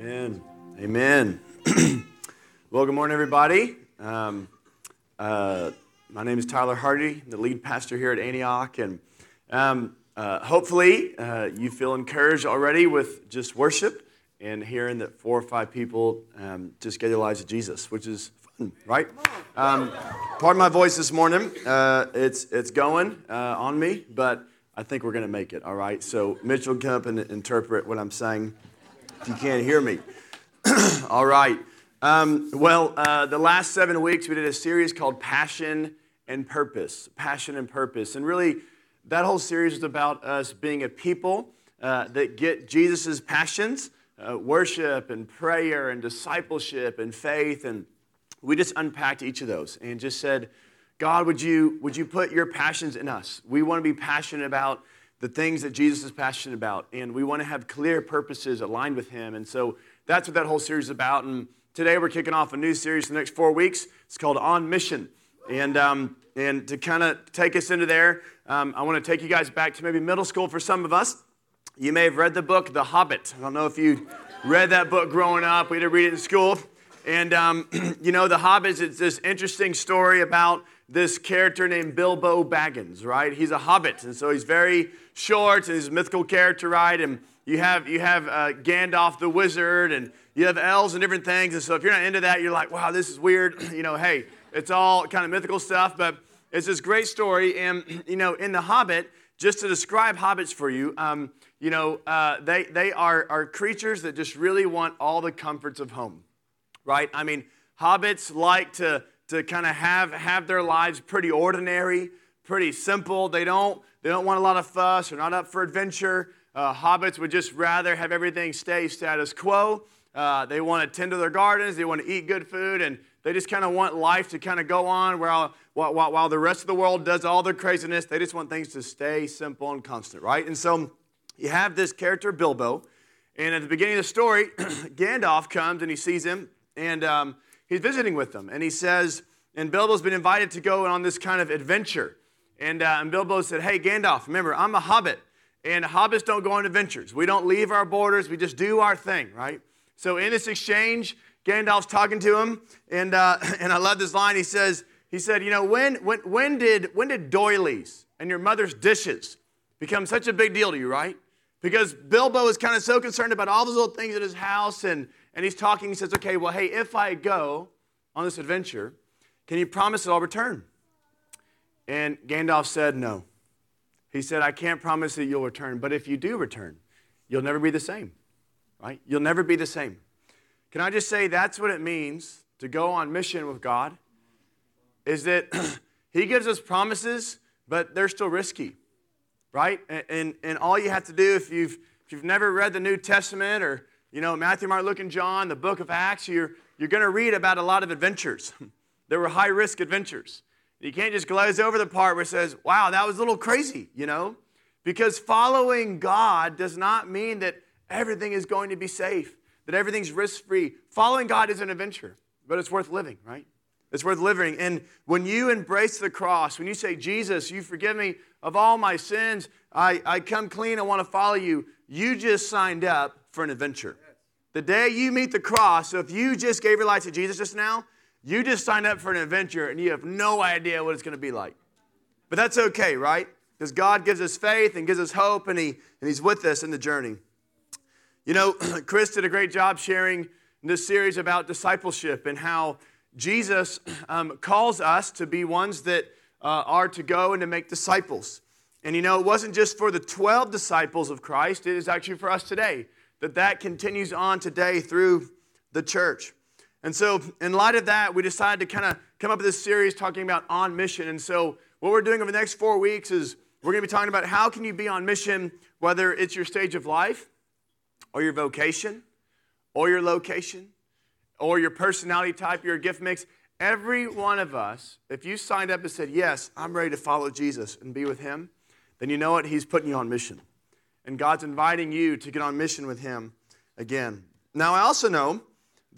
Amen. Amen. well, good morning, everybody. Um, uh, my name is Tyler Hardy, the lead pastor here at Antioch, and um, uh, hopefully uh, you feel encouraged already with just worship and hearing that four or five people um, just gave their lives to Jesus, which is fun, right? Um, pardon my voice this morning. Uh, it's it's going uh, on me, but I think we're going to make it. All right. So Mitchell, come up and interpret what I'm saying you can't hear me. All right. Um, well, uh, the last seven weeks we did a series called Passion and Purpose. Passion and Purpose. And really, that whole series was about us being a people uh, that get Jesus' passions uh, worship and prayer and discipleship and faith. And we just unpacked each of those and just said, God, would you, would you put your passions in us? We want to be passionate about the things that Jesus is passionate about, and we want to have clear purposes aligned with Him. And so that's what that whole series is about. And today we're kicking off a new series for the next four weeks. It's called On Mission. And, um, and to kind of take us into there, um, I want to take you guys back to maybe middle school for some of us. You may have read the book, The Hobbit. I don't know if you read that book growing up. We had to read it in school. And, um, you know, The Hobbit is this interesting story about this character named Bilbo Baggins, right? He's a hobbit, and so he's very short, and he's a mythical character, right? And you have, you have uh, Gandalf the wizard, and you have elves and different things. And so if you're not into that, you're like, wow, this is weird. you know, hey, it's all kind of mythical stuff, but it's this great story. And, you know, in The Hobbit, just to describe hobbits for you, um, you know, uh, they, they are, are creatures that just really want all the comforts of home, right? I mean, hobbits like to to kind of have, have their lives pretty ordinary, pretty simple. They don't, they don't want a lot of fuss. They're not up for adventure. Uh, hobbits would just rather have everything stay status quo. Uh, they want to tend to their gardens. They want to eat good food. And they just kind of want life to kind of go on while, while, while the rest of the world does all their craziness. They just want things to stay simple and constant, right? And so you have this character, Bilbo. And at the beginning of the story, Gandalf comes and he sees him. And um, he's visiting with them. And he says, and Bilbo's been invited to go on this kind of adventure. And, uh, and Bilbo said, Hey, Gandalf, remember, I'm a hobbit. And hobbits don't go on adventures. We don't leave our borders, we just do our thing, right? So in this exchange, Gandalf's talking to him. And, uh, and I love this line. He says, he said, you know, when, when, when, did, when did doilies and your mother's dishes become such a big deal to you, right? Because Bilbo is kind of so concerned about all those little things in his house and, and he's talking. He says, Okay, well, hey, if I go on this adventure, can you promise that I'll return? And Gandalf said, No. He said, I can't promise that you'll return, but if you do return, you'll never be the same, right? You'll never be the same. Can I just say that's what it means to go on mission with God? Is that He gives us promises, but they're still risky, right? And, and, and all you have to do if you've, if you've never read the New Testament or you know, Matthew, Mark, Luke, and John, the book of Acts, you're, you're going to read about a lot of adventures. there were high risk adventures. You can't just glaze over the part where it says, wow, that was a little crazy, you know? Because following God does not mean that everything is going to be safe, that everything's risk free. Following God is an adventure, but it's worth living, right? It's worth living. And when you embrace the cross, when you say, Jesus, you forgive me of all my sins, I, I come clean, I want to follow you, you just signed up for an adventure. The day you meet the cross, so if you just gave your life to Jesus just now, you just signed up for an adventure and you have no idea what it's going to be like. But that's okay, right? Because God gives us faith and gives us hope and, he, and He's with us in the journey. You know, Chris did a great job sharing this series about discipleship and how Jesus um, calls us to be ones that uh, are to go and to make disciples. And you know, it wasn't just for the 12 disciples of Christ, it is actually for us today that that continues on today through the church. And so, in light of that, we decided to kind of come up with this series talking about on mission. And so, what we're doing over the next four weeks is we're going to be talking about how can you be on mission, whether it's your stage of life, or your vocation, or your location, or your personality type, your gift mix. Every one of us, if you signed up and said, Yes, I'm ready to follow Jesus and be with Him, then you know what? He's putting you on mission and God's inviting you to get on mission with Him again. Now, I also know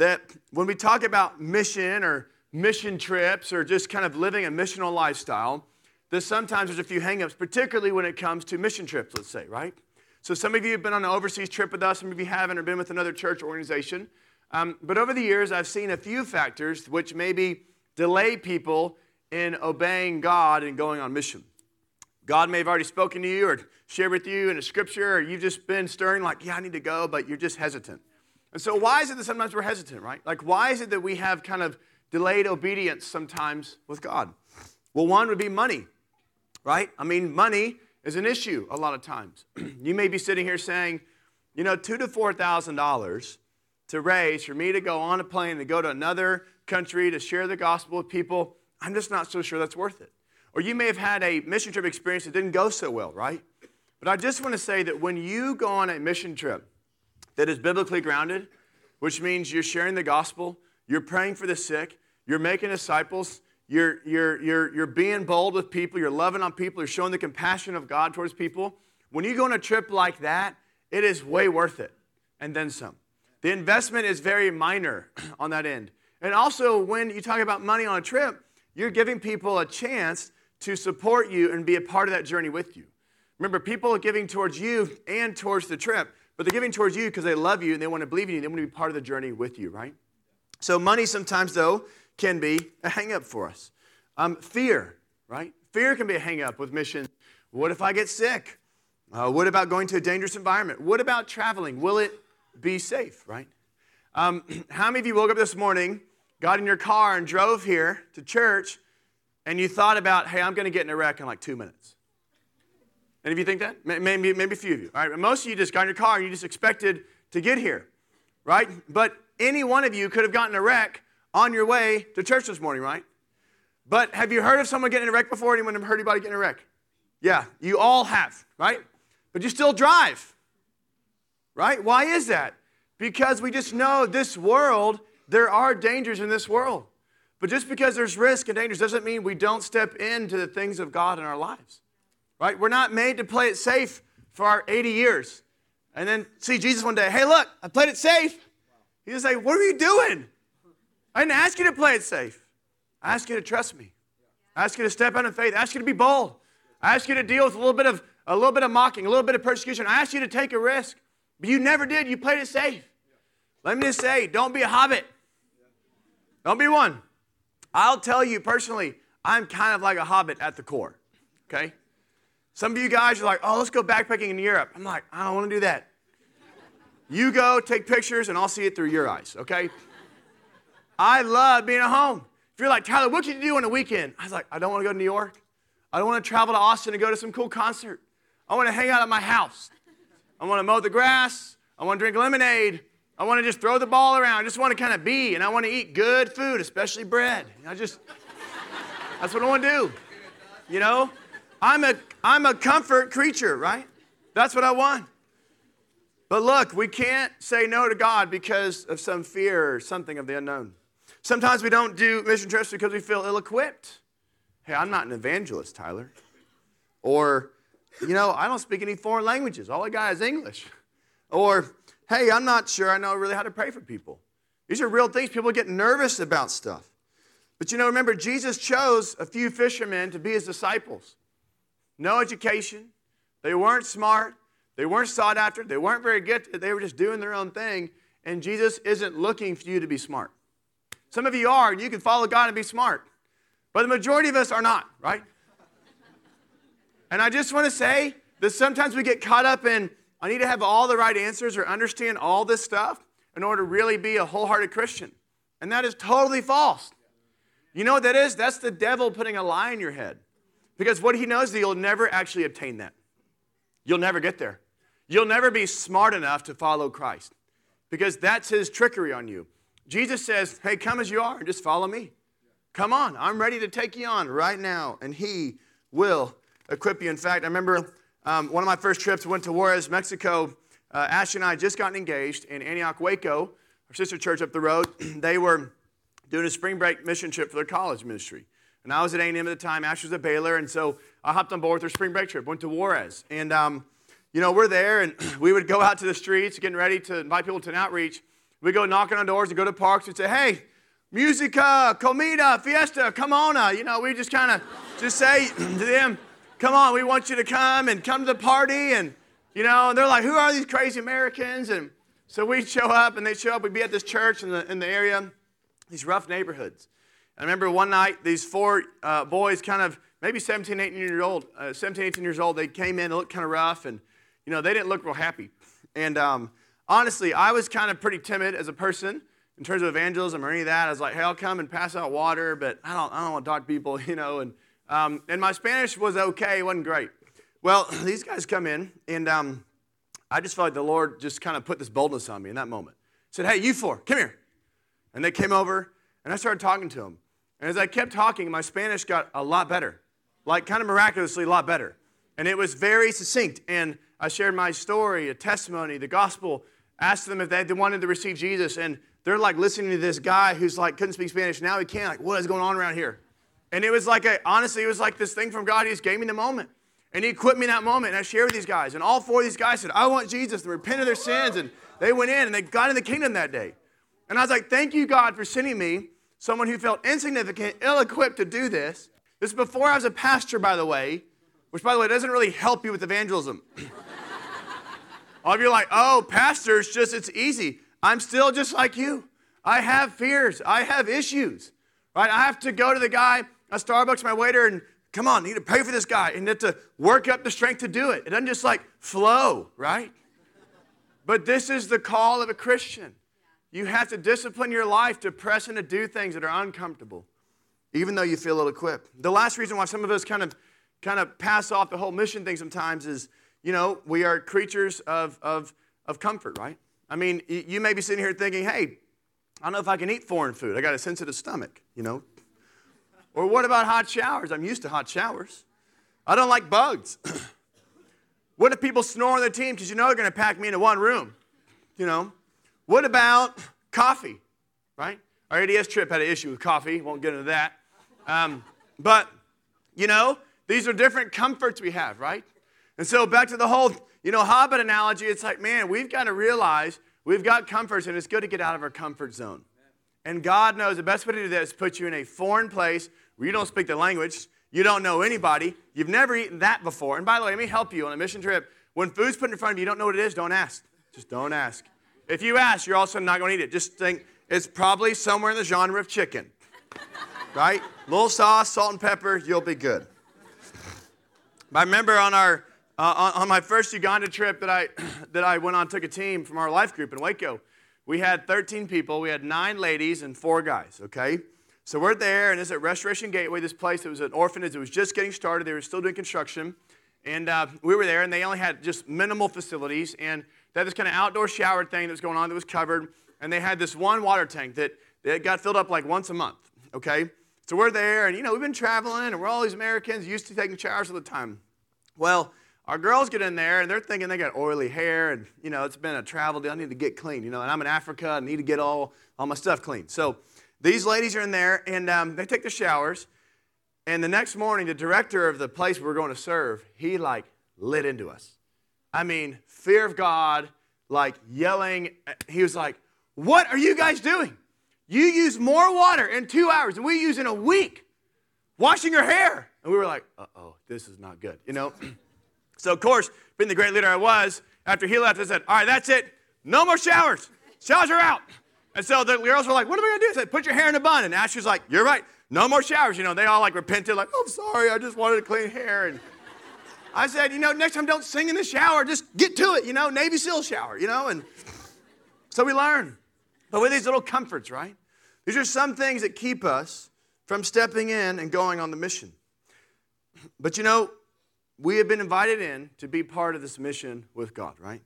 that when we talk about mission or mission trips or just kind of living a missional lifestyle, that sometimes there's a few hangups, particularly when it comes to mission trips, let's say, right? So some of you have been on an overseas trip with us, some of you haven't, or been with another church organization. Um, but over the years, I've seen a few factors which maybe delay people in obeying God and going on mission. God may have already spoken to you or shared with you in a scripture, or you've just been stirring, like, yeah, I need to go, but you're just hesitant. And so, why is it that sometimes we're hesitant, right? Like, why is it that we have kind of delayed obedience sometimes with God? Well, one would be money, right? I mean, money is an issue a lot of times. you may be sitting here saying, you know, two to four thousand dollars to raise for me to go on a plane to go to another country to share the gospel with people. I'm just not so sure that's worth it. Or you may have had a mission trip experience that didn't go so well, right? But I just want to say that when you go on a mission trip that is biblically grounded, which means you're sharing the gospel, you're praying for the sick, you're making disciples, you're, you're, you're, you're being bold with people, you're loving on people, you're showing the compassion of God towards people. When you go on a trip like that, it is way worth it, and then some. The investment is very minor on that end. And also, when you talk about money on a trip, you're giving people a chance to support you and be a part of that journey with you. Remember, people are giving towards you and towards the trip, but they're giving towards you because they love you and they want to believe in you. They want to be part of the journey with you, right? So, money sometimes, though, can be a hangup for us. Um, fear, right? Fear can be a hangup with mission. What if I get sick? Uh, what about going to a dangerous environment? What about traveling? Will it be safe, right? Um, how many of you woke up this morning, got in your car, and drove here to church, and you thought about, hey, I'm going to get in a wreck in like two minutes? Any of you think that? Maybe, maybe a few of you. All right, most of you just got in your car and you just expected to get here, right? But any one of you could have gotten a wreck on your way to church this morning, right? But have you heard of someone getting a wreck before? Anyone heard anybody getting a wreck? Yeah, you all have, right? But you still drive, right? Why is that? Because we just know this world, there are dangers in this world. But just because there's risk and dangers doesn't mean we don't step into the things of God in our lives, right? We're not made to play it safe for our 80 years and then see Jesus one day, hey, look, I played it safe. He's just like, what are you doing? I didn't ask you to play it safe. I ask you to trust me. I ask you to step out in faith. I ask you to be bold. I ask you to deal with a little bit of a little bit of mocking, a little bit of persecution. I ask you to take a risk, but you never did. You played it safe. Let me just say, don't be a hobbit. Don't be one. I'll tell you personally, I'm kind of like a hobbit at the core. Okay? Some of you guys are like, oh, let's go backpacking in Europe. I'm like, I don't want to do that. You go, take pictures, and I'll see it through your eyes, okay? I love being at home. If you're like, Tyler, what can you do on the weekend? I was like, I don't want to go to New York. I don't want to travel to Austin and go to some cool concert. I want to hang out at my house. I want to mow the grass. I want to drink lemonade. I want to just throw the ball around. I just want to kind of be, and I want to eat good food, especially bread. I just, that's what I want to do. You know, I'm a, I'm a comfort creature, right? That's what I want. But look, we can't say no to God because of some fear or something of the unknown. Sometimes we don't do mission trips because we feel ill equipped. Hey, I'm not an evangelist, Tyler. Or, you know, I don't speak any foreign languages. All I got is English. Or, hey, I'm not sure I know really how to pray for people. These are real things. People get nervous about stuff. But you know, remember, Jesus chose a few fishermen to be his disciples. No education, they weren't smart, they weren't sought after, they weren't very good, they were just doing their own thing. And Jesus isn't looking for you to be smart. Some of you are, and you can follow God and be smart. But the majority of us are not, right? And I just want to say that sometimes we get caught up in, I need to have all the right answers or understand all this stuff in order to really be a wholehearted Christian. And that is totally false. You know what that is? That's the devil putting a lie in your head. Because what he knows that you'll never actually obtain that. You'll never get there. You'll never be smart enough to follow Christ. Because that's his trickery on you. Jesus says, Hey, come as you are and just follow me. Come on, I'm ready to take you on right now, and He will equip you. In fact, I remember um, one of my first trips went to Juarez, Mexico. Uh, and I just gotten engaged in Antioch, Waco, our sister church up the road. they were doing a spring break mission trip for their college ministry. And I was at A&M at the time. Ashley was at Baylor, and so I hopped on board with their spring break trip. Went to Juarez, and um, you know we're there, and we would go out to the streets, getting ready to invite people to an outreach. We go knocking on doors and go to parks and say, hey, musica, comida, fiesta, come on. You know, we just kind of just say to them, come on, we want you to come and come to the party and You know, and they're like, who are these crazy Americans? And so we'd show up and they'd show up. We'd be at this church in the, in the area, these rough neighborhoods. I remember one night, these four uh, boys, kind of maybe 17, 18 years old, uh, 17, 18 years old, they came in, they looked kind of rough, and, you know, they didn't look real happy. And um, honestly, I was kind of pretty timid as a person in terms of evangelism or any of that. I was like, hey, I'll come and pass out water, but I don't, I don't want to talk to people, you know. And, um, and my Spanish was okay, it wasn't great. Well, these guys come in, and um, I just felt like the Lord just kind of put this boldness on me in that moment. Said, Hey, you four, come here. And they came over, and I started talking to them. And as I kept talking, my Spanish got a lot better, like kind of miraculously a lot better. And it was very succinct. And I shared my story, a testimony, the gospel, asked them if they wanted to receive Jesus. And they're like listening to this guy who's like couldn't speak Spanish. Now he can. Like, what is going on around here? And it was like, a, honestly, it was like this thing from God. He just gave me the moment. And he equipped me in that moment, and I shared with these guys. And all four of these guys said, I want Jesus to repent of their sins. And they went in and they got in the kingdom that day. And I was like, Thank you, God, for sending me someone who felt insignificant, ill equipped to do this. This is before I was a pastor, by the way, which, by the way, doesn't really help you with evangelism. all of you are like, Oh, pastors, just it's easy. I'm still just like you. I have fears, I have issues, right? I have to go to the guy at Starbucks, my waiter, and Come on, you need to pay for this guy and have to work up the strength to do it. It doesn't just like flow, right? But this is the call of a Christian. You have to discipline your life to press and to do things that are uncomfortable, even though you feel ill equipped. The last reason why some of us kind of kind of pass off the whole mission thing sometimes is, you know, we are creatures of, of, of comfort, right? I mean, you may be sitting here thinking, hey, I don't know if I can eat foreign food. I got a sensitive stomach, you know, or what about hot showers? I'm used to hot showers. I don't like bugs. what if people snore on their team because you know they're going to pack me into one room? You know? What about coffee? Right? Our ADS trip had an issue with coffee. Won't get into that. Um, but, you know, these are different comforts we have, right? And so back to the whole, you know, Hobbit analogy, it's like, man, we've got to realize we've got comforts and it's good to get out of our comfort zone. And God knows the best way to do that is put you in a foreign place where you don't speak the language, you don't know anybody, you've never eaten that before. And by the way, let me help you on a mission trip. When food's put in front of you, you don't know what it is, don't ask. Just don't ask. If you ask, you're also not going to eat it. Just think it's probably somewhere in the genre of chicken. right? Little sauce, salt and pepper, you'll be good. I remember on our uh, on, my first Uganda trip that I that I went on, took a team from our life group in Waco. We had 13 people. We had nine ladies and four guys. Okay, so we're there, and it's at Restoration Gateway, this place. It was an orphanage. It was just getting started. They were still doing construction. And uh, we were there, and they only had just minimal facilities. And they had this kind of outdoor shower thing that was going on that was covered. And they had this one water tank that, that got filled up like once a month, okay? So we're there, and you know, we've been traveling, and we're all these Americans used to taking showers all the time. Well, our girls get in there, and they're thinking they got oily hair, and you know, it's been a travel day. I need to get clean, you know, and I'm in Africa. I need to get all, all my stuff clean. So these ladies are in there, and um, they take the showers. And the next morning, the director of the place we're going to serve, he like lit into us. I mean, fear of God, like yelling. He was like, What are you guys doing? You use more water in two hours than we use in a week washing your hair. And we were like, Uh oh, this is not good, you know? so, of course, being the great leader I was, after he left, I said, All right, that's it. No more showers. Showers are out. And so the girls were like, what are we going to do? I said, put your hair in a bun. And Ashley's like, you're right. No more showers. You know, they all like repented, like, I'm sorry. I just wanted to clean hair. And I said, you know, next time don't sing in the shower. Just get to it, you know, Navy SEAL shower, you know. And so we learn. But with these little comforts, right? These are some things that keep us from stepping in and going on the mission. But you know, we have been invited in to be part of this mission with God, right?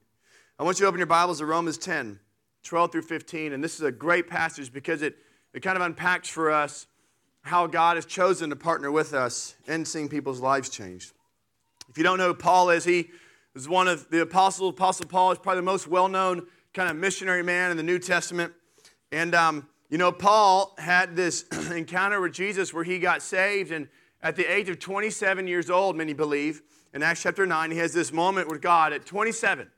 I want you to open your Bibles to Romans 10. 12 through 15. And this is a great passage because it, it kind of unpacks for us how God has chosen to partner with us in seeing people's lives changed. If you don't know who Paul is, he is one of the apostles. Apostle Paul is probably the most well known kind of missionary man in the New Testament. And, um, you know, Paul had this encounter with Jesus where he got saved. And at the age of 27 years old, many believe, in Acts chapter 9, he has this moment with God at 27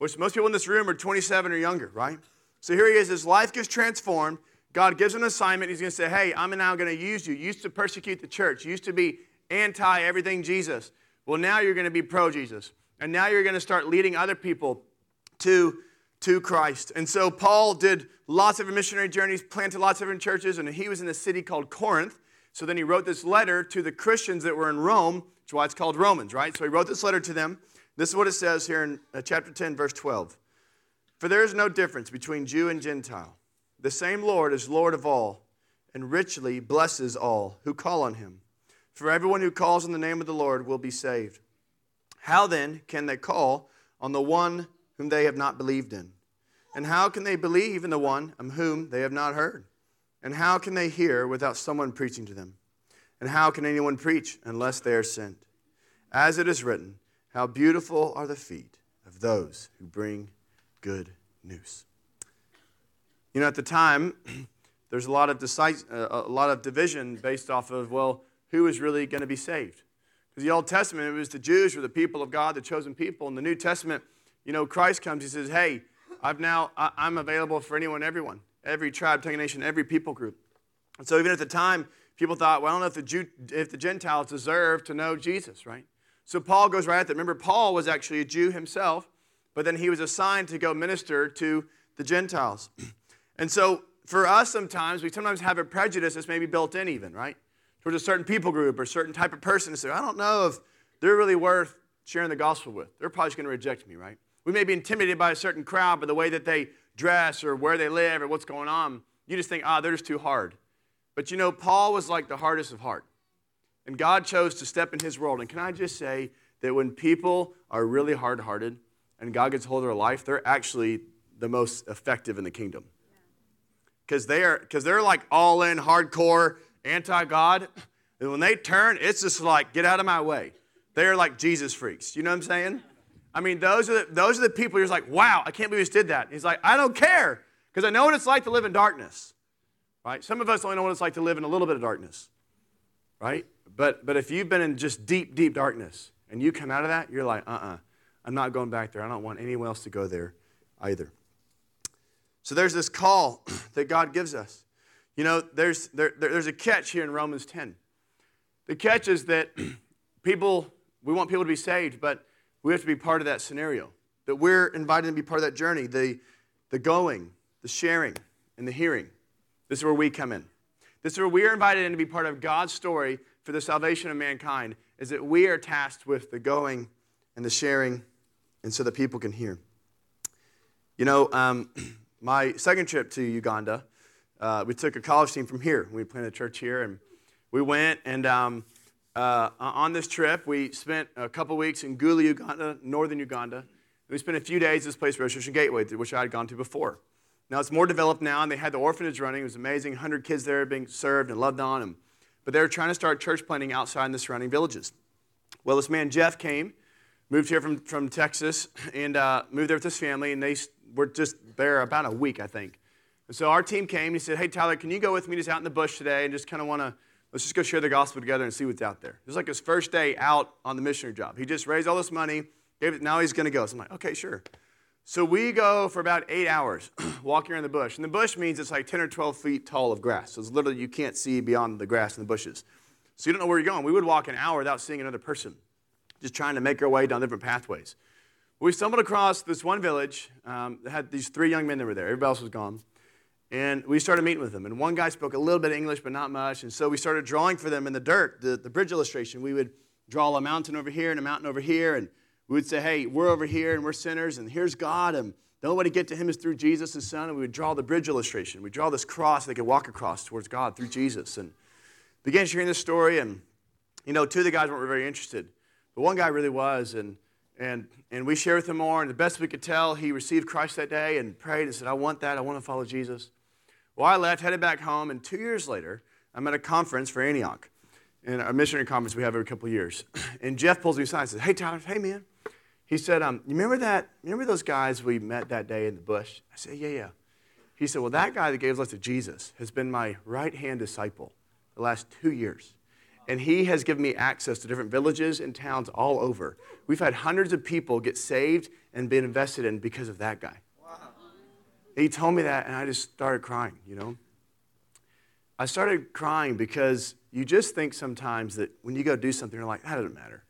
which most people in this room are 27 or younger, right? So here he is, his life gets transformed. God gives him an assignment. He's going to say, Hey, I'm now going to use you. You used to persecute the church, you used to be anti everything Jesus. Well, now you're going to be pro Jesus. and now you're going to start leading other people to, to Christ. And so Paul did lots of missionary journeys, planted lots of different churches, and he was in a city called Corinth. So then he wrote this letter to the Christians that were in Rome, which is why it's called Romans, right? So he wrote this letter to them. This is what it says here in uh, chapter 10, verse 12. For there is no difference between Jew and Gentile. The same Lord is Lord of all, and richly blesses all who call on him. For everyone who calls on the name of the Lord will be saved. How then can they call on the one whom they have not believed in? And how can they believe in the one of whom they have not heard? And how can they hear without someone preaching to them? And how can anyone preach unless they are sent? As it is written, How beautiful are the feet of those who bring good news. You know, at the time, there's a lot of, uh, a lot of division based off of, well, who is really going to be saved? Because the Old Testament, it was the Jews were the people of God, the chosen people. In the New Testament, you know, Christ comes, he says, hey, I've now, I'm available for anyone, everyone, every tribe, tongue, nation, every people group. And so even at the time, people thought, well, I don't know if the, Jew, if the Gentiles deserve to know Jesus, right? So Paul goes right at that. Remember, Paul was actually a Jew himself, but then he was assigned to go minister to the Gentiles. And so for us, sometimes, we sometimes have a prejudice that's maybe built in, even, right? Towards a certain people group or certain type of person. And say, I don't know if they're really worth sharing the gospel with. They're probably just going to reject me, right? We may be intimidated by a certain crowd, but the way that they dress or where they live or what's going on, you just think, ah, oh, they're just too hard. But you know, Paul was like the hardest of heart. And God chose to step in his world. And can I just say that when people are really hard hearted and God gets hold of their life, they're actually the most effective in the kingdom because they are because they're like all in hardcore anti-God. And when they turn, it's just like, get out of my way. They're like Jesus freaks. You know what I'm saying? I mean, those are the, those are the people you're just like, wow, I can't believe he just did that. He's like, I don't care because I know what it's like to live in darkness. Right? Some of us only know what it's like to live in a little bit of darkness. Right? But but if you've been in just deep, deep darkness and you come out of that, you're like, uh-uh, I'm not going back there. I don't want anyone else to go there either. So there's this call that God gives us. You know, there's, there, there's a catch here in Romans 10. The catch is that people, we want people to be saved, but we have to be part of that scenario. That we're invited to be part of that journey, the, the going, the sharing, and the hearing. This is where we come in. This is where we are invited in to be part of God's story for the salvation of mankind, is that we are tasked with the going and the sharing, and so that people can hear. You know, um, my second trip to Uganda, uh, we took a college team from here. We planted a church here, and we went. And um, uh, on this trip, we spent a couple weeks in Gulu, Uganda, northern Uganda. And we spent a few days at this place, Restoration Gateway, which I had gone to before. Now it's more developed now, and they had the orphanage running. It was amazing. 100 kids there being served and loved on. And, but they were trying to start church planting outside in the surrounding villages. Well, this man, Jeff, came, moved here from, from Texas, and uh, moved there with his family, and they were just there about a week, I think. And so our team came and he said, Hey, Tyler, can you go with me just out in the bush today and just kind of want to, let's just go share the gospel together and see what's out there. It was like his first day out on the missionary job. He just raised all this money, gave it, now he's going to go. So I'm like, Okay, sure. So we go for about eight hours walking around the bush. And the bush means it's like 10 or 12 feet tall of grass. So it's literally you can't see beyond the grass and the bushes. So you don't know where you're going. We would walk an hour without seeing another person, just trying to make our way down different pathways. We stumbled across this one village um, that had these three young men that were there. Everybody else was gone. And we started meeting with them. And one guy spoke a little bit of English, but not much. And so we started drawing for them in the dirt, the, the bridge illustration. We would draw a mountain over here and a mountain over here. And we would say, hey, we're over here and we're sinners, and here's God. And the only way to get to him is through Jesus, his son. And we would draw the bridge illustration. We draw this cross they could walk across towards God through Jesus. And began sharing this story. And, you know, two of the guys weren't very interested. But one guy really was. And and, and we shared with him more, and the best we could tell, he received Christ that day and prayed and said, I want that. I want to follow Jesus. Well, I left, headed back home, and two years later, I'm at a conference for Antioch, in a missionary conference we have every couple of years. And Jeff pulls me aside and says, Hey, Tyler, hey, man. He said, um, You remember that? Remember those guys we met that day in the bush? I said, Yeah, yeah. He said, Well, that guy that gave us to Jesus has been my right hand disciple the last two years and he has given me access to different villages and towns all over. We've had hundreds of people get saved and been invested in because of that guy. He told me that, and I just started crying, you know. I started crying because you just think sometimes that when you go do something, you're like, that doesn't matter.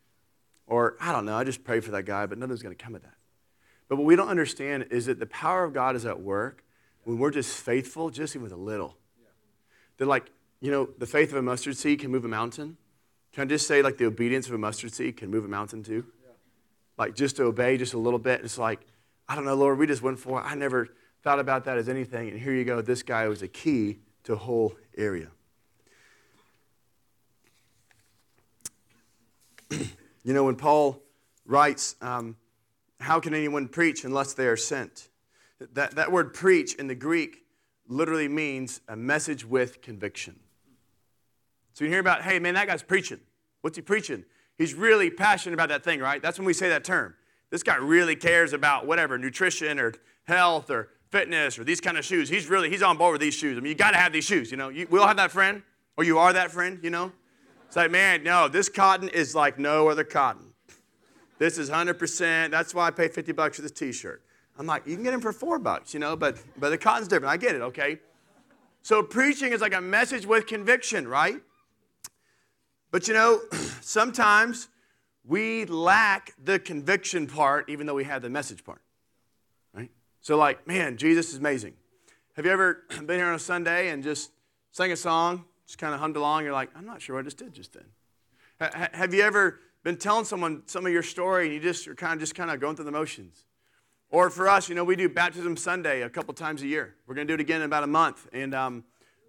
Or, I don't know, I just pray for that guy, but nothing's going to come of that. But what we don't understand is that the power of God is at work when we're just faithful, just even with a little. They're like, you know, the faith of a mustard seed can move a mountain. Can I just say, like, the obedience of a mustard seed can move a mountain too? Yeah. Like, just to obey just a little bit. It's like, I don't know, Lord, we just went for it. I never thought about that as anything. And here you go. This guy was a key to a whole area. you know, when Paul writes, um, How can anyone preach unless they are sent? That, that word preach in the Greek literally means a message with conviction. So you hear about, hey, man, that guy's preaching. What's he preaching? He's really passionate about that thing, right? That's when we say that term. This guy really cares about whatever, nutrition or health or fitness or these kind of shoes. He's really, he's on board with these shoes. I mean, you got to have these shoes, you know. You, we all have that friend, or you are that friend, you know. It's like, man, no, this cotton is like no other cotton. This is 100%. That's why I pay 50 bucks for this t-shirt. I'm like, you can get them for four bucks, you know, but, but the cotton's different. I get it, okay? So preaching is like a message with conviction, right? But you know, sometimes we lack the conviction part, even though we have the message part? So, like, man, Jesus is amazing. Have you ever been here on a Sunday and just sang a song, just kind of hummed along? You're like, I'm not sure what I just did just then. have you ever been telling someone some of your story and you just are kind of just kind of going through the motions? Or for us, you know, we do Baptism Sunday a couple times a year. We're going to do it again in about a month. And um,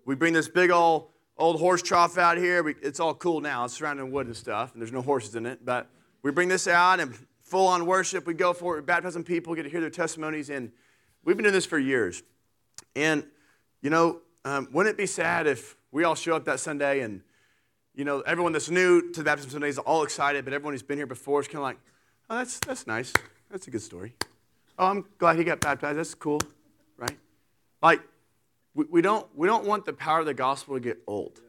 we bring this big old, old horse trough out here. We, it's all cool now. It's surrounded in wood and stuff, and there's no horses in it. But we bring this out and full on worship. We go for it. We baptize people, get to hear their testimonies. And we've been doing this for years. And, you know, um, wouldn't it be sad if we all show up that Sunday and, you know, everyone that's new to the Baptism Sunday is all excited, but everyone who's been here before is kind of like, oh, that's, that's nice. That's a good story. Oh, I'm glad he got baptized. That's cool, right? Like, we, we, don't, we don't want the power of the gospel to get old,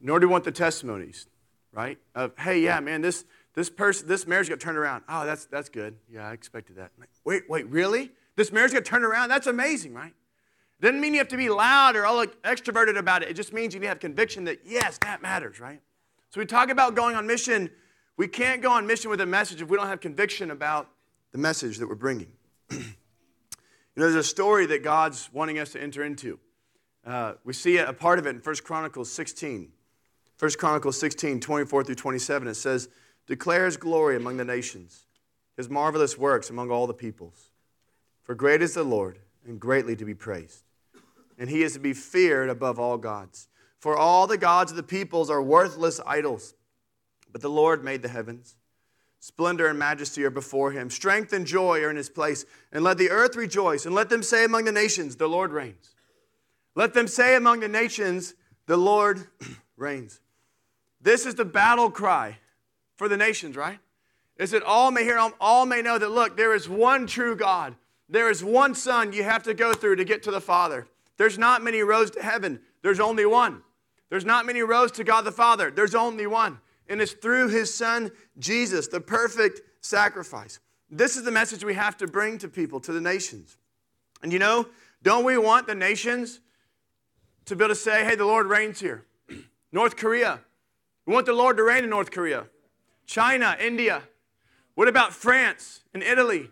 nor do we want the testimonies, right? Of, hey, yeah, man, this, this person, this marriage got turned around. Oh, that's, that's good. Yeah, I expected that. Wait, wait, really? This marriage got turned around? That's amazing, right? Doesn't mean you have to be loud or all extroverted about it. It just means you need to have conviction that, yes, that matters, right? So we talk about going on mission. We can't go on mission with a message if we don't have conviction about the message that we're bringing. you know, there's a story that God's wanting us to enter into. Uh, we see a part of it in 1 Chronicles 16. 1 Chronicles 16, 24 through 27, it says, Declare his glory among the nations, his marvelous works among all the peoples. For great is the Lord, and greatly to be praised. And he is to be feared above all gods. For all the gods of the peoples are worthless idols, but the Lord made the heavens. Splendor and majesty are before him. Strength and joy are in his place. And let the earth rejoice. And let them say among the nations, The Lord reigns. Let them say among the nations, The Lord reigns. This is the battle cry for the nations, right? Is that all may hear, all may know that, look, there is one true God. There is one Son you have to go through to get to the Father. There's not many roads to heaven, there's only one. There's not many roads to God the Father, there's only one. And it's through his son, Jesus, the perfect sacrifice. This is the message we have to bring to people, to the nations. And you know, don't we want the nations to be able to say, hey, the Lord reigns here? North Korea. We want the Lord to reign in North Korea. China, India. What about France and Italy?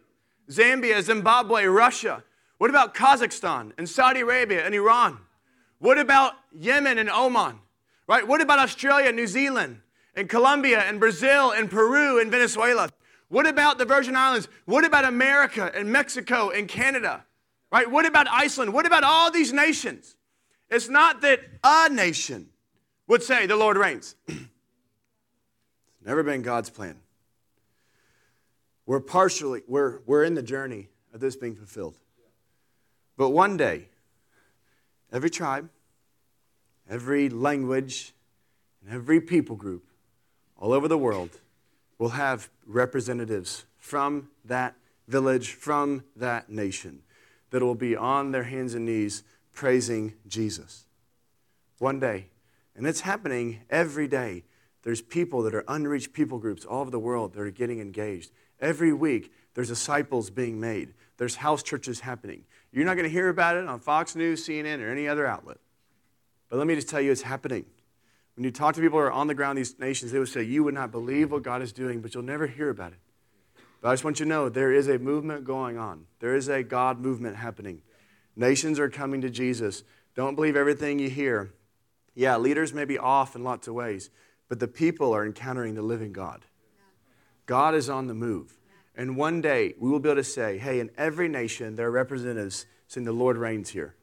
Zambia, Zimbabwe, Russia? What about Kazakhstan and Saudi Arabia and Iran? What about Yemen and Oman? Right? What about Australia, New Zealand? and Colombia and Brazil and Peru and Venezuela? What about the Virgin Islands? What about America and Mexico and Canada? Right? What about Iceland? What about all these nations? It's not that a nation would say the Lord reigns. it's never been God's plan. We're partially, we're, we're in the journey of this being fulfilled. But one day, every tribe, every language, and every people group all over the world will have representatives from that village, from that nation, that will be on their hands and knees praising Jesus. One day. And it's happening every day. There's people that are unreached people groups all over the world that are getting engaged. Every week, there's disciples being made. There's house churches happening. You're not going to hear about it on Fox News, CNN, or any other outlet. But let me just tell you, it's happening. When you talk to people who are on the ground in these nations, they would say, You would not believe what God is doing, but you'll never hear about it. But I just want you to know there is a movement going on. There is a God movement happening. Nations are coming to Jesus. Don't believe everything you hear. Yeah, leaders may be off in lots of ways, but the people are encountering the living God. God is on the move. And one day we will be able to say, hey, in every nation, there are representatives saying, the Lord reigns here.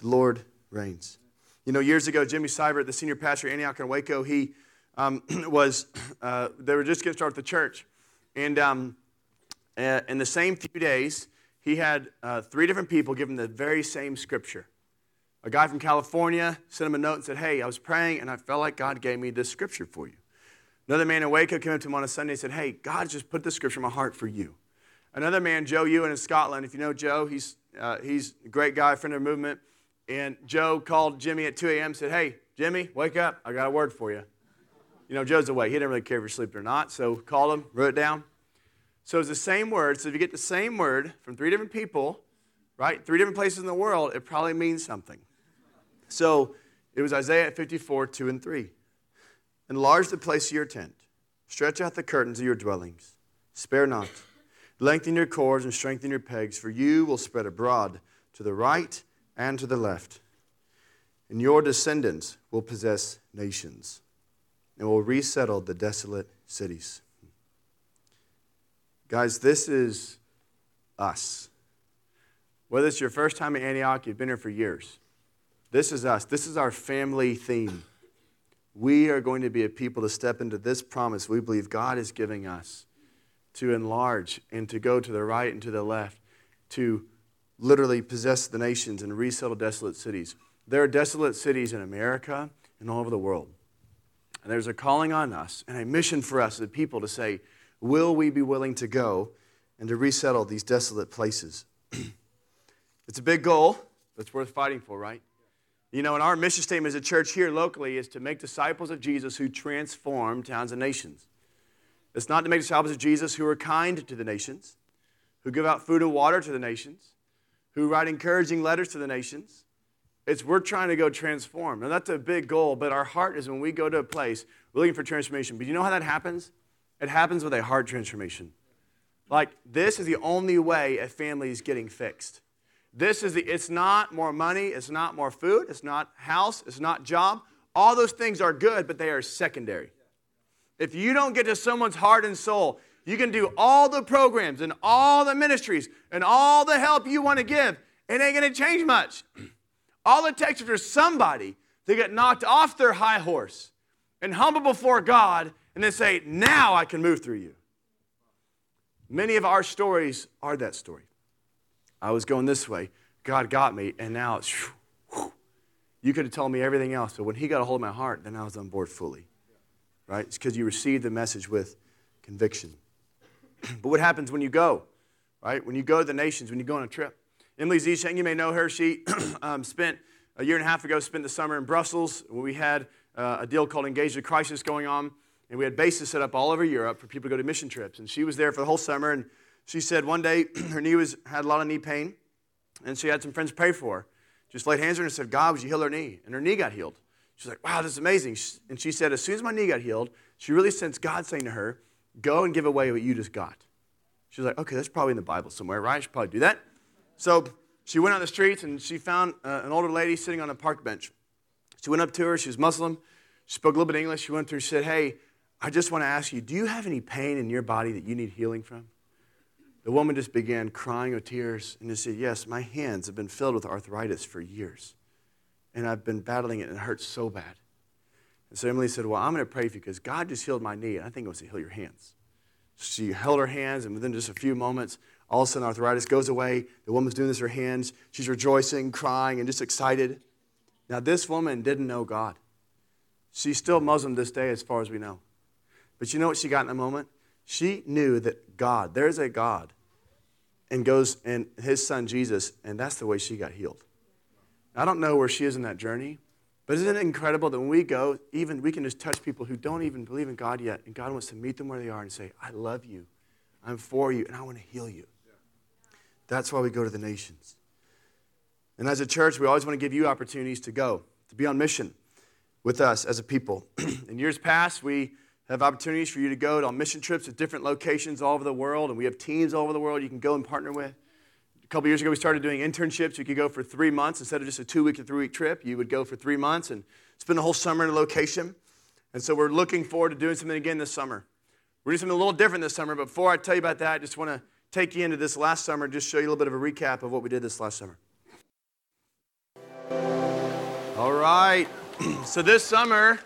The Lord reigns. You know, years ago, Jimmy Seibert, the senior pastor at Antioch and Waco, he um, was, uh, they were just getting started with the church. And um, uh, in the same few days, he had uh, three different people give him the very same scripture. A guy from California sent him a note and said, Hey, I was praying and I felt like God gave me this scripture for you. Another man in Waco came up to him on a Sunday and said, Hey, God just put this scripture in my heart for you. Another man, Joe Ewan in Scotland, if you know Joe, he's, uh, he's a great guy, friend of the movement. And Joe called Jimmy at 2 a.m. said, Hey, Jimmy, wake up. I got a word for you. You know, Joe's awake. He didn't really care if you're sleeping or not. So called him, wrote it down. So it's the same word. So if you get the same word from three different people, right, three different places in the world, it probably means something. So it was Isaiah 54, 2 and 3. Enlarge the place of your tent, stretch out the curtains of your dwellings, spare not. Lengthen your cords and strengthen your pegs, for you will spread abroad to the right and to the left. And your descendants will possess nations and will resettle the desolate cities. Guys, this is us. Whether it's your first time at Antioch, you've been here for years. This is us. This is our family theme. We are going to be a people to step into this promise we believe God is giving us to enlarge and to go to the right and to the left, to literally possess the nations and resettle desolate cities. There are desolate cities in America and all over the world. And there's a calling on us and a mission for us as people to say, will we be willing to go and to resettle these desolate places? it's a big goal, that's worth fighting for, right? You know, and our mission statement as a church here locally is to make disciples of Jesus who transform towns and nations. It's not to make disciples of Jesus who are kind to the nations, who give out food and water to the nations, who write encouraging letters to the nations. It's we're trying to go transform. And that's a big goal, but our heart is when we go to a place, we're looking for transformation. But you know how that happens? It happens with a heart transformation. Like, this is the only way a family is getting fixed. This is the, it's not more money, it's not more food, it's not house, it's not job. All those things are good, but they are secondary. If you don't get to someone's heart and soul, you can do all the programs and all the ministries and all the help you want to give. It ain't going to change much. All it takes is for somebody to get knocked off their high horse and humble before God and then say, Now I can move through you. Many of our stories are that story. I was going this way. God got me, and now it's, whew, you could have told me everything else. But when He got a hold of my heart, then I was on board fully. Right? It's because you received the message with conviction. but what happens when you go? Right? When you go to the nations, when you go on a trip. Emily Zisheng, you may know her. She um, spent a year and a half ago, spent the summer in Brussels. Where we had uh, a deal called Engage the Crisis going on. And we had bases set up all over Europe for people to go to mission trips. And she was there for the whole summer. And she said one day her knee was, had a lot of knee pain, and she had some friends pray for her. Just laid hands on her and said, God, would you heal her knee? And her knee got healed. She's like, wow, this is amazing. And she said, as soon as my knee got healed, she really sensed God saying to her, go and give away what you just got. She was like, okay, that's probably in the Bible somewhere, right? I should probably do that. So she went out on the streets and she found uh, an older lady sitting on a park bench. She went up to her. She was Muslim. She spoke a little bit of English. She went her. She said, hey, I just want to ask you, do you have any pain in your body that you need healing from? The woman just began crying with tears and just said, Yes, my hands have been filled with arthritis for years. And I've been battling it and it hurts so bad. And so Emily said, Well, I'm going to pray for you because God just healed my knee and I think it was to heal your hands. She held her hands and within just a few moments, all of a sudden arthritis goes away. The woman's doing this with her hands. She's rejoicing, crying, and just excited. Now, this woman didn't know God. She's still Muslim this day, as far as we know. But you know what she got in a moment? She knew that God, there's a God and goes and his son Jesus, and that's the way she got healed. I don't know where she is in that journey, but isn't it incredible that when we go, even we can just touch people who don't even believe in God yet, and God wants to meet them where they are and say, I love you, I'm for you, and I want to heal you. That's why we go to the nations. And as a church, we always want to give you opportunities to go, to be on mission. with us as a people. In years past, we have opportunities for you to go on mission trips to different locations all over the world, and we have teams all over the world you can go and partner with. A couple years ago, we started doing internships. You could go for three months instead of just a two week or three week trip. You would go for three months and spend the whole summer in a location. And so we're looking forward to doing something again this summer. We're doing something a little different this summer, but before I tell you about that, I just want to take you into this last summer and just show you a little bit of a recap of what we did this last summer. All right. so this summer,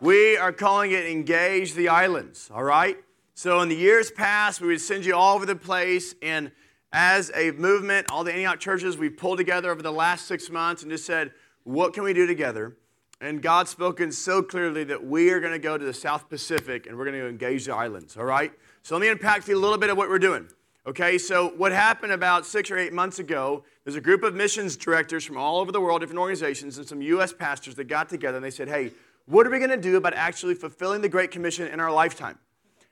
we are calling it Engage the Islands, all right? So in the years past, we would send you all over the place, and as a movement, all the Antioch churches, we pulled together over the last six months and just said, what can we do together? And God's spoken so clearly that we are going to go to the South Pacific and we're going to engage the islands, all right? So let me unpack for you a little bit of what we're doing. Okay, so what happened about six or eight months ago, there's a group of missions directors from all over the world, different organizations, and some U.S. pastors that got together and they said, hey, what are we going to do about actually fulfilling the Great Commission in our lifetime?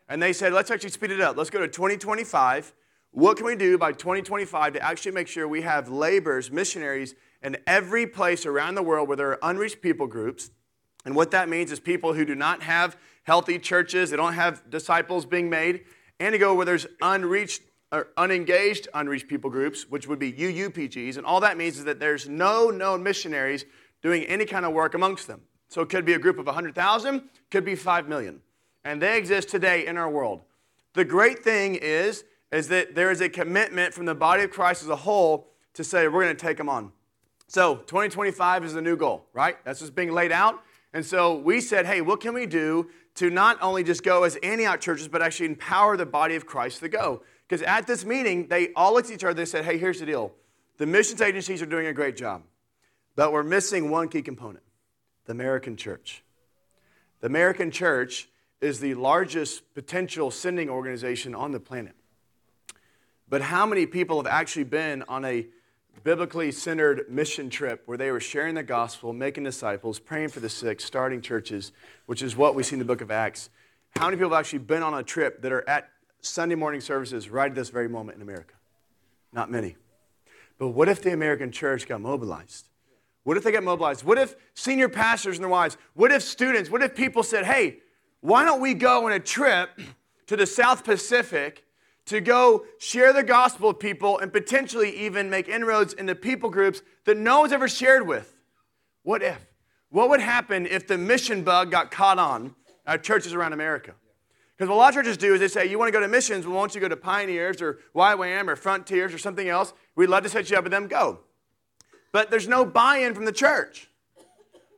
And they said, let's actually speed it up. Let's go to 2025. What can we do by 2025 to actually make sure we have laborers, missionaries in every place around the world where there are unreached people groups? And what that means is people who do not have healthy churches, they don't have disciples being made, and to go where there's unreached or unengaged unreached people groups, which would be UUPGs. And all that means is that there's no known missionaries doing any kind of work amongst them. So it could be a group of 100,000, could be 5 million. And they exist today in our world. The great thing is, is that there is a commitment from the body of Christ as a whole to say, we're going to take them on. So 2025 is the new goal, right? That's what's being laid out. And so we said, hey, what can we do to not only just go as Antioch churches, but actually empower the body of Christ to go? Because at this meeting, they all looked at each other and said, hey, here's the deal. The missions agencies are doing a great job, but we're missing one key component the American church. The American church is the largest potential sending organization on the planet. But how many people have actually been on a biblically centered mission trip where they were sharing the gospel, making disciples, praying for the sick, starting churches, which is what we see in the book of Acts? How many people have actually been on a trip that are at Sunday morning services right at this very moment in America? Not many. But what if the American church got mobilized? What if they got mobilized? What if senior pastors and their wives? What if students? What if people said, hey, why don't we go on a trip to the South Pacific to go share the gospel with people and potentially even make inroads into people groups that no one's ever shared with? What if? What would happen if the mission bug got caught on at churches around America? Because what a lot of churches do is they say, you want to go to missions, well, why don't you go to Pioneers or YWAM or Frontiers or something else? We'd love to set you up with them. Go. But there's no buy in from the church.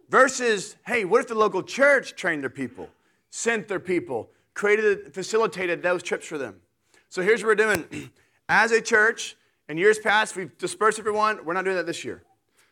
Versus, hey, what if the local church trained their people, sent their people, created, facilitated those trips for them? So here's what we're doing. As a church, in years past, we've dispersed everyone. We're not doing that this year.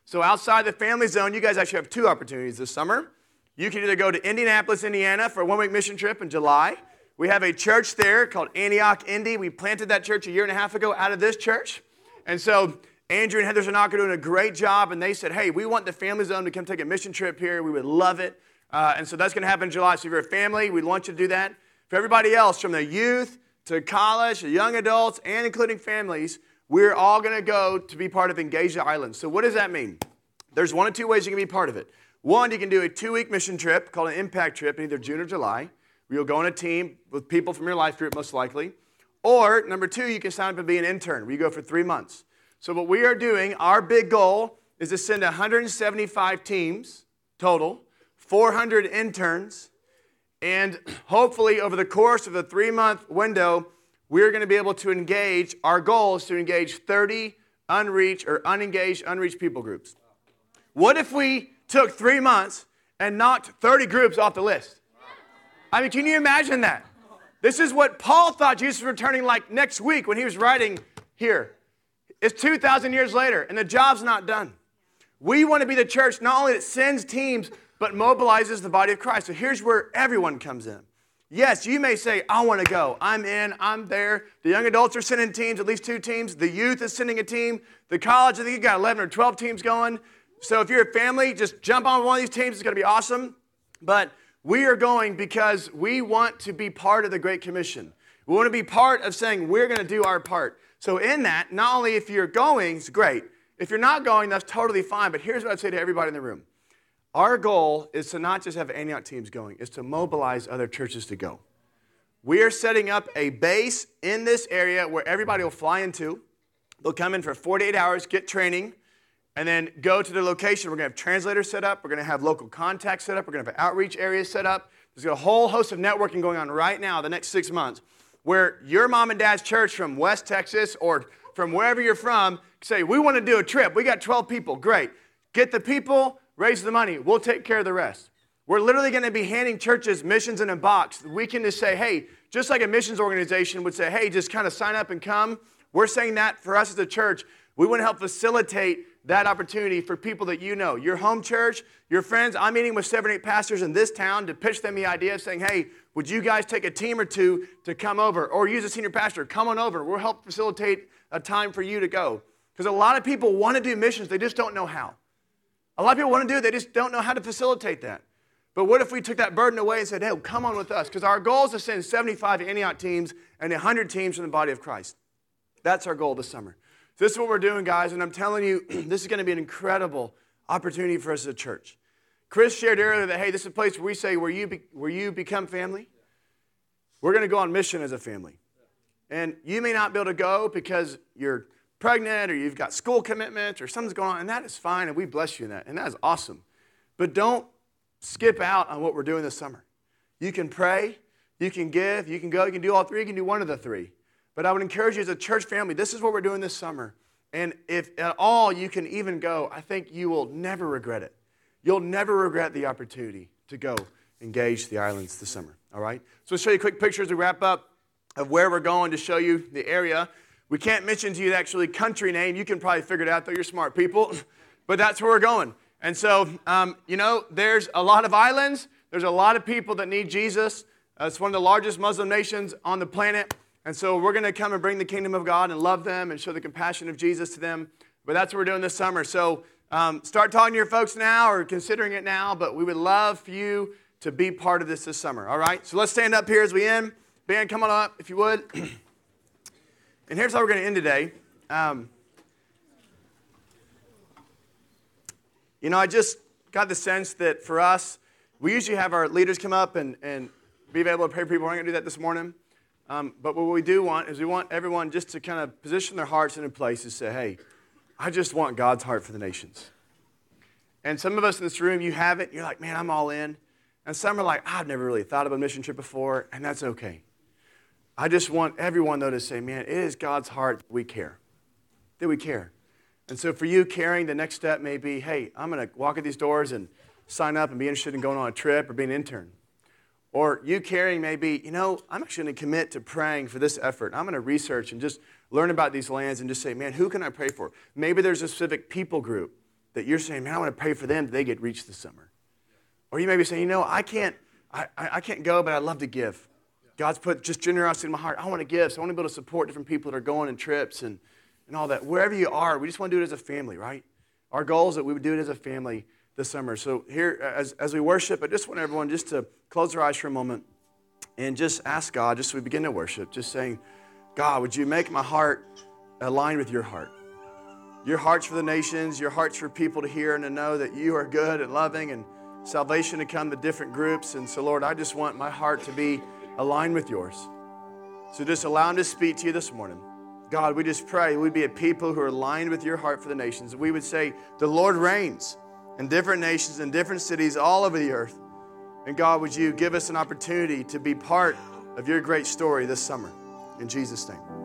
So outside the family zone, you guys actually have two opportunities this summer. You can either go to Indianapolis, Indiana for a one week mission trip in July, we have a church there called Antioch Indy. We planted that church a year and a half ago out of this church. And so Andrew and Heather Zanaka are doing a great job, and they said, hey, we want the family zone to come take a mission trip here. We would love it. Uh, and so that's going to happen in July. So if you're a family, we'd want you to do that. For everybody else, from the youth to college to young adults and including families, we're all going to go to be part of Engage the Islands. So what does that mean? There's one or two ways you can be part of it. One, you can do a two-week mission trip called an impact trip in either June or July. You'll go on a team with people from your life group, most likely. Or, number two, you can sign up and be an intern where you go for three months. So, what we are doing, our big goal is to send 175 teams total, 400 interns, and hopefully over the course of the three month window, we're going to be able to engage. Our goal is to engage 30 unreached or unengaged, unreached people groups. What if we took three months and knocked 30 groups off the list? I mean, can you imagine that? This is what Paul thought Jesus was returning like next week when he was writing here. It's 2,000 years later, and the job's not done. We want to be the church not only that sends teams, but mobilizes the body of Christ. So here's where everyone comes in. Yes, you may say, I want to go. I'm in, I'm there. The young adults are sending teams, at least two teams. The youth is sending a team. The college, I think you got 11 or 12 teams going. So if you're a family, just jump on one of these teams. It's going to be awesome. But we are going because we want to be part of the Great Commission. We want to be part of saying we're going to do our part. So, in that, not only if you're going, it's great. If you're not going, that's totally fine. But here's what I'd say to everybody in the room our goal is to not just have Antioch teams going, is to mobilize other churches to go. We are setting up a base in this area where everybody will fly into. They'll come in for 48 hours, get training, and then go to their location. We're going to have translators set up. We're going to have local contacts set up. We're going to have outreach areas set up. There's a whole host of networking going on right now the next six months where your mom and dad's church from West Texas or from wherever you're from say, We want to do a trip. We got 12 people. Great. Get the people, raise the money. We'll take care of the rest. We're literally going to be handing churches missions in a box. We can just say, hey, just like a missions organization would say, hey, just kind of sign up and come. We're saying that for us as a church, we want to help facilitate that opportunity for people that you know, your home church, your friends. I'm meeting with seven, or eight pastors in this town to pitch them the idea of saying, hey, would you guys take a team or two to come over or use a senior pastor? Come on over. We'll help facilitate a time for you to go. Because a lot of people want to do missions, they just don't know how. A lot of people want to do it, they just don't know how to facilitate that. But what if we took that burden away and said, hey, come on with us? Because our goal is to send 75 Antioch teams and 100 teams from the body of Christ. That's our goal this summer. So this is what we're doing, guys, and I'm telling you, this is going to be an incredible opportunity for us as a church. Chris shared earlier that, hey, this is a place where we say, where you, be, where you become family. We're going to go on mission as a family. And you may not be able to go because you're pregnant or you've got school commitments or something's going on, and that is fine, and we bless you in that, and that is awesome. But don't skip out on what we're doing this summer. You can pray, you can give, you can go, you can do all three, you can do one of the three. But I would encourage you as a church family, this is what we're doing this summer. And if at all you can even go, I think you will never regret it. You'll never regret the opportunity to go engage the islands this summer. All right? So, I'll show you a quick picture as we wrap up of where we're going to show you the area. We can't mention to you the actually country name. You can probably figure it out, though you're smart people. but that's where we're going. And so, um, you know, there's a lot of islands. There's a lot of people that need Jesus. Uh, it's one of the largest Muslim nations on the planet. And so we're going to come and bring the kingdom of God and love them and show the compassion of Jesus to them. But that's what we're doing this summer. So um, start talking to your folks now or considering it now. But we would love for you to be part of this this summer. All right? So let's stand up here as we end. Band, come on up if you would. and here's how we're going to end today. Um, you know, I just got the sense that for us, we usually have our leaders come up and, and be able to pray for people. We're not going to do that this morning. Um, but what we do want is we want everyone just to kind of position their hearts in a place to say, hey, I just want God's heart for the nations. And some of us in this room, you have it, you're like, man, I'm all in. And some are like, I've never really thought of a mission trip before, and that's okay. I just want everyone, though, to say, man, it is God's heart that we care. That we care. And so for you, caring, the next step may be, hey, I'm going to walk at these doors and sign up and be interested in going on a trip or being an intern. Or you caring maybe, you know, I'm actually going to commit to praying for this effort. I'm going to research and just learn about these lands and just say, man, who can I pray for? Maybe there's a specific people group that you're saying, man, I want to pray for them they get reached this summer. Or you may be saying, you know, I can't, I, I can't go, but I'd love to give. God's put just generosity in my heart. I want to give, so I want to be able to support different people that are going on trips and, and all that. Wherever you are, we just want to do it as a family, right? Our goal is that we would do it as a family this summer. So here, as, as we worship, I just want everyone just to close their eyes for a moment and just ask God, just as we begin to worship, just saying, God, would you make my heart align with your heart? Your heart's for the nations, your heart's for people to hear and to know that you are good and loving and salvation to come to different groups. And so, Lord, I just want my heart to be aligned with yours. So just allow him to speak to you this morning. God, we just pray we'd be a people who are aligned with your heart for the nations. We would say, The Lord reigns in different nations and different cities all over the earth. And God, would you give us an opportunity to be part of your great story this summer? In Jesus' name.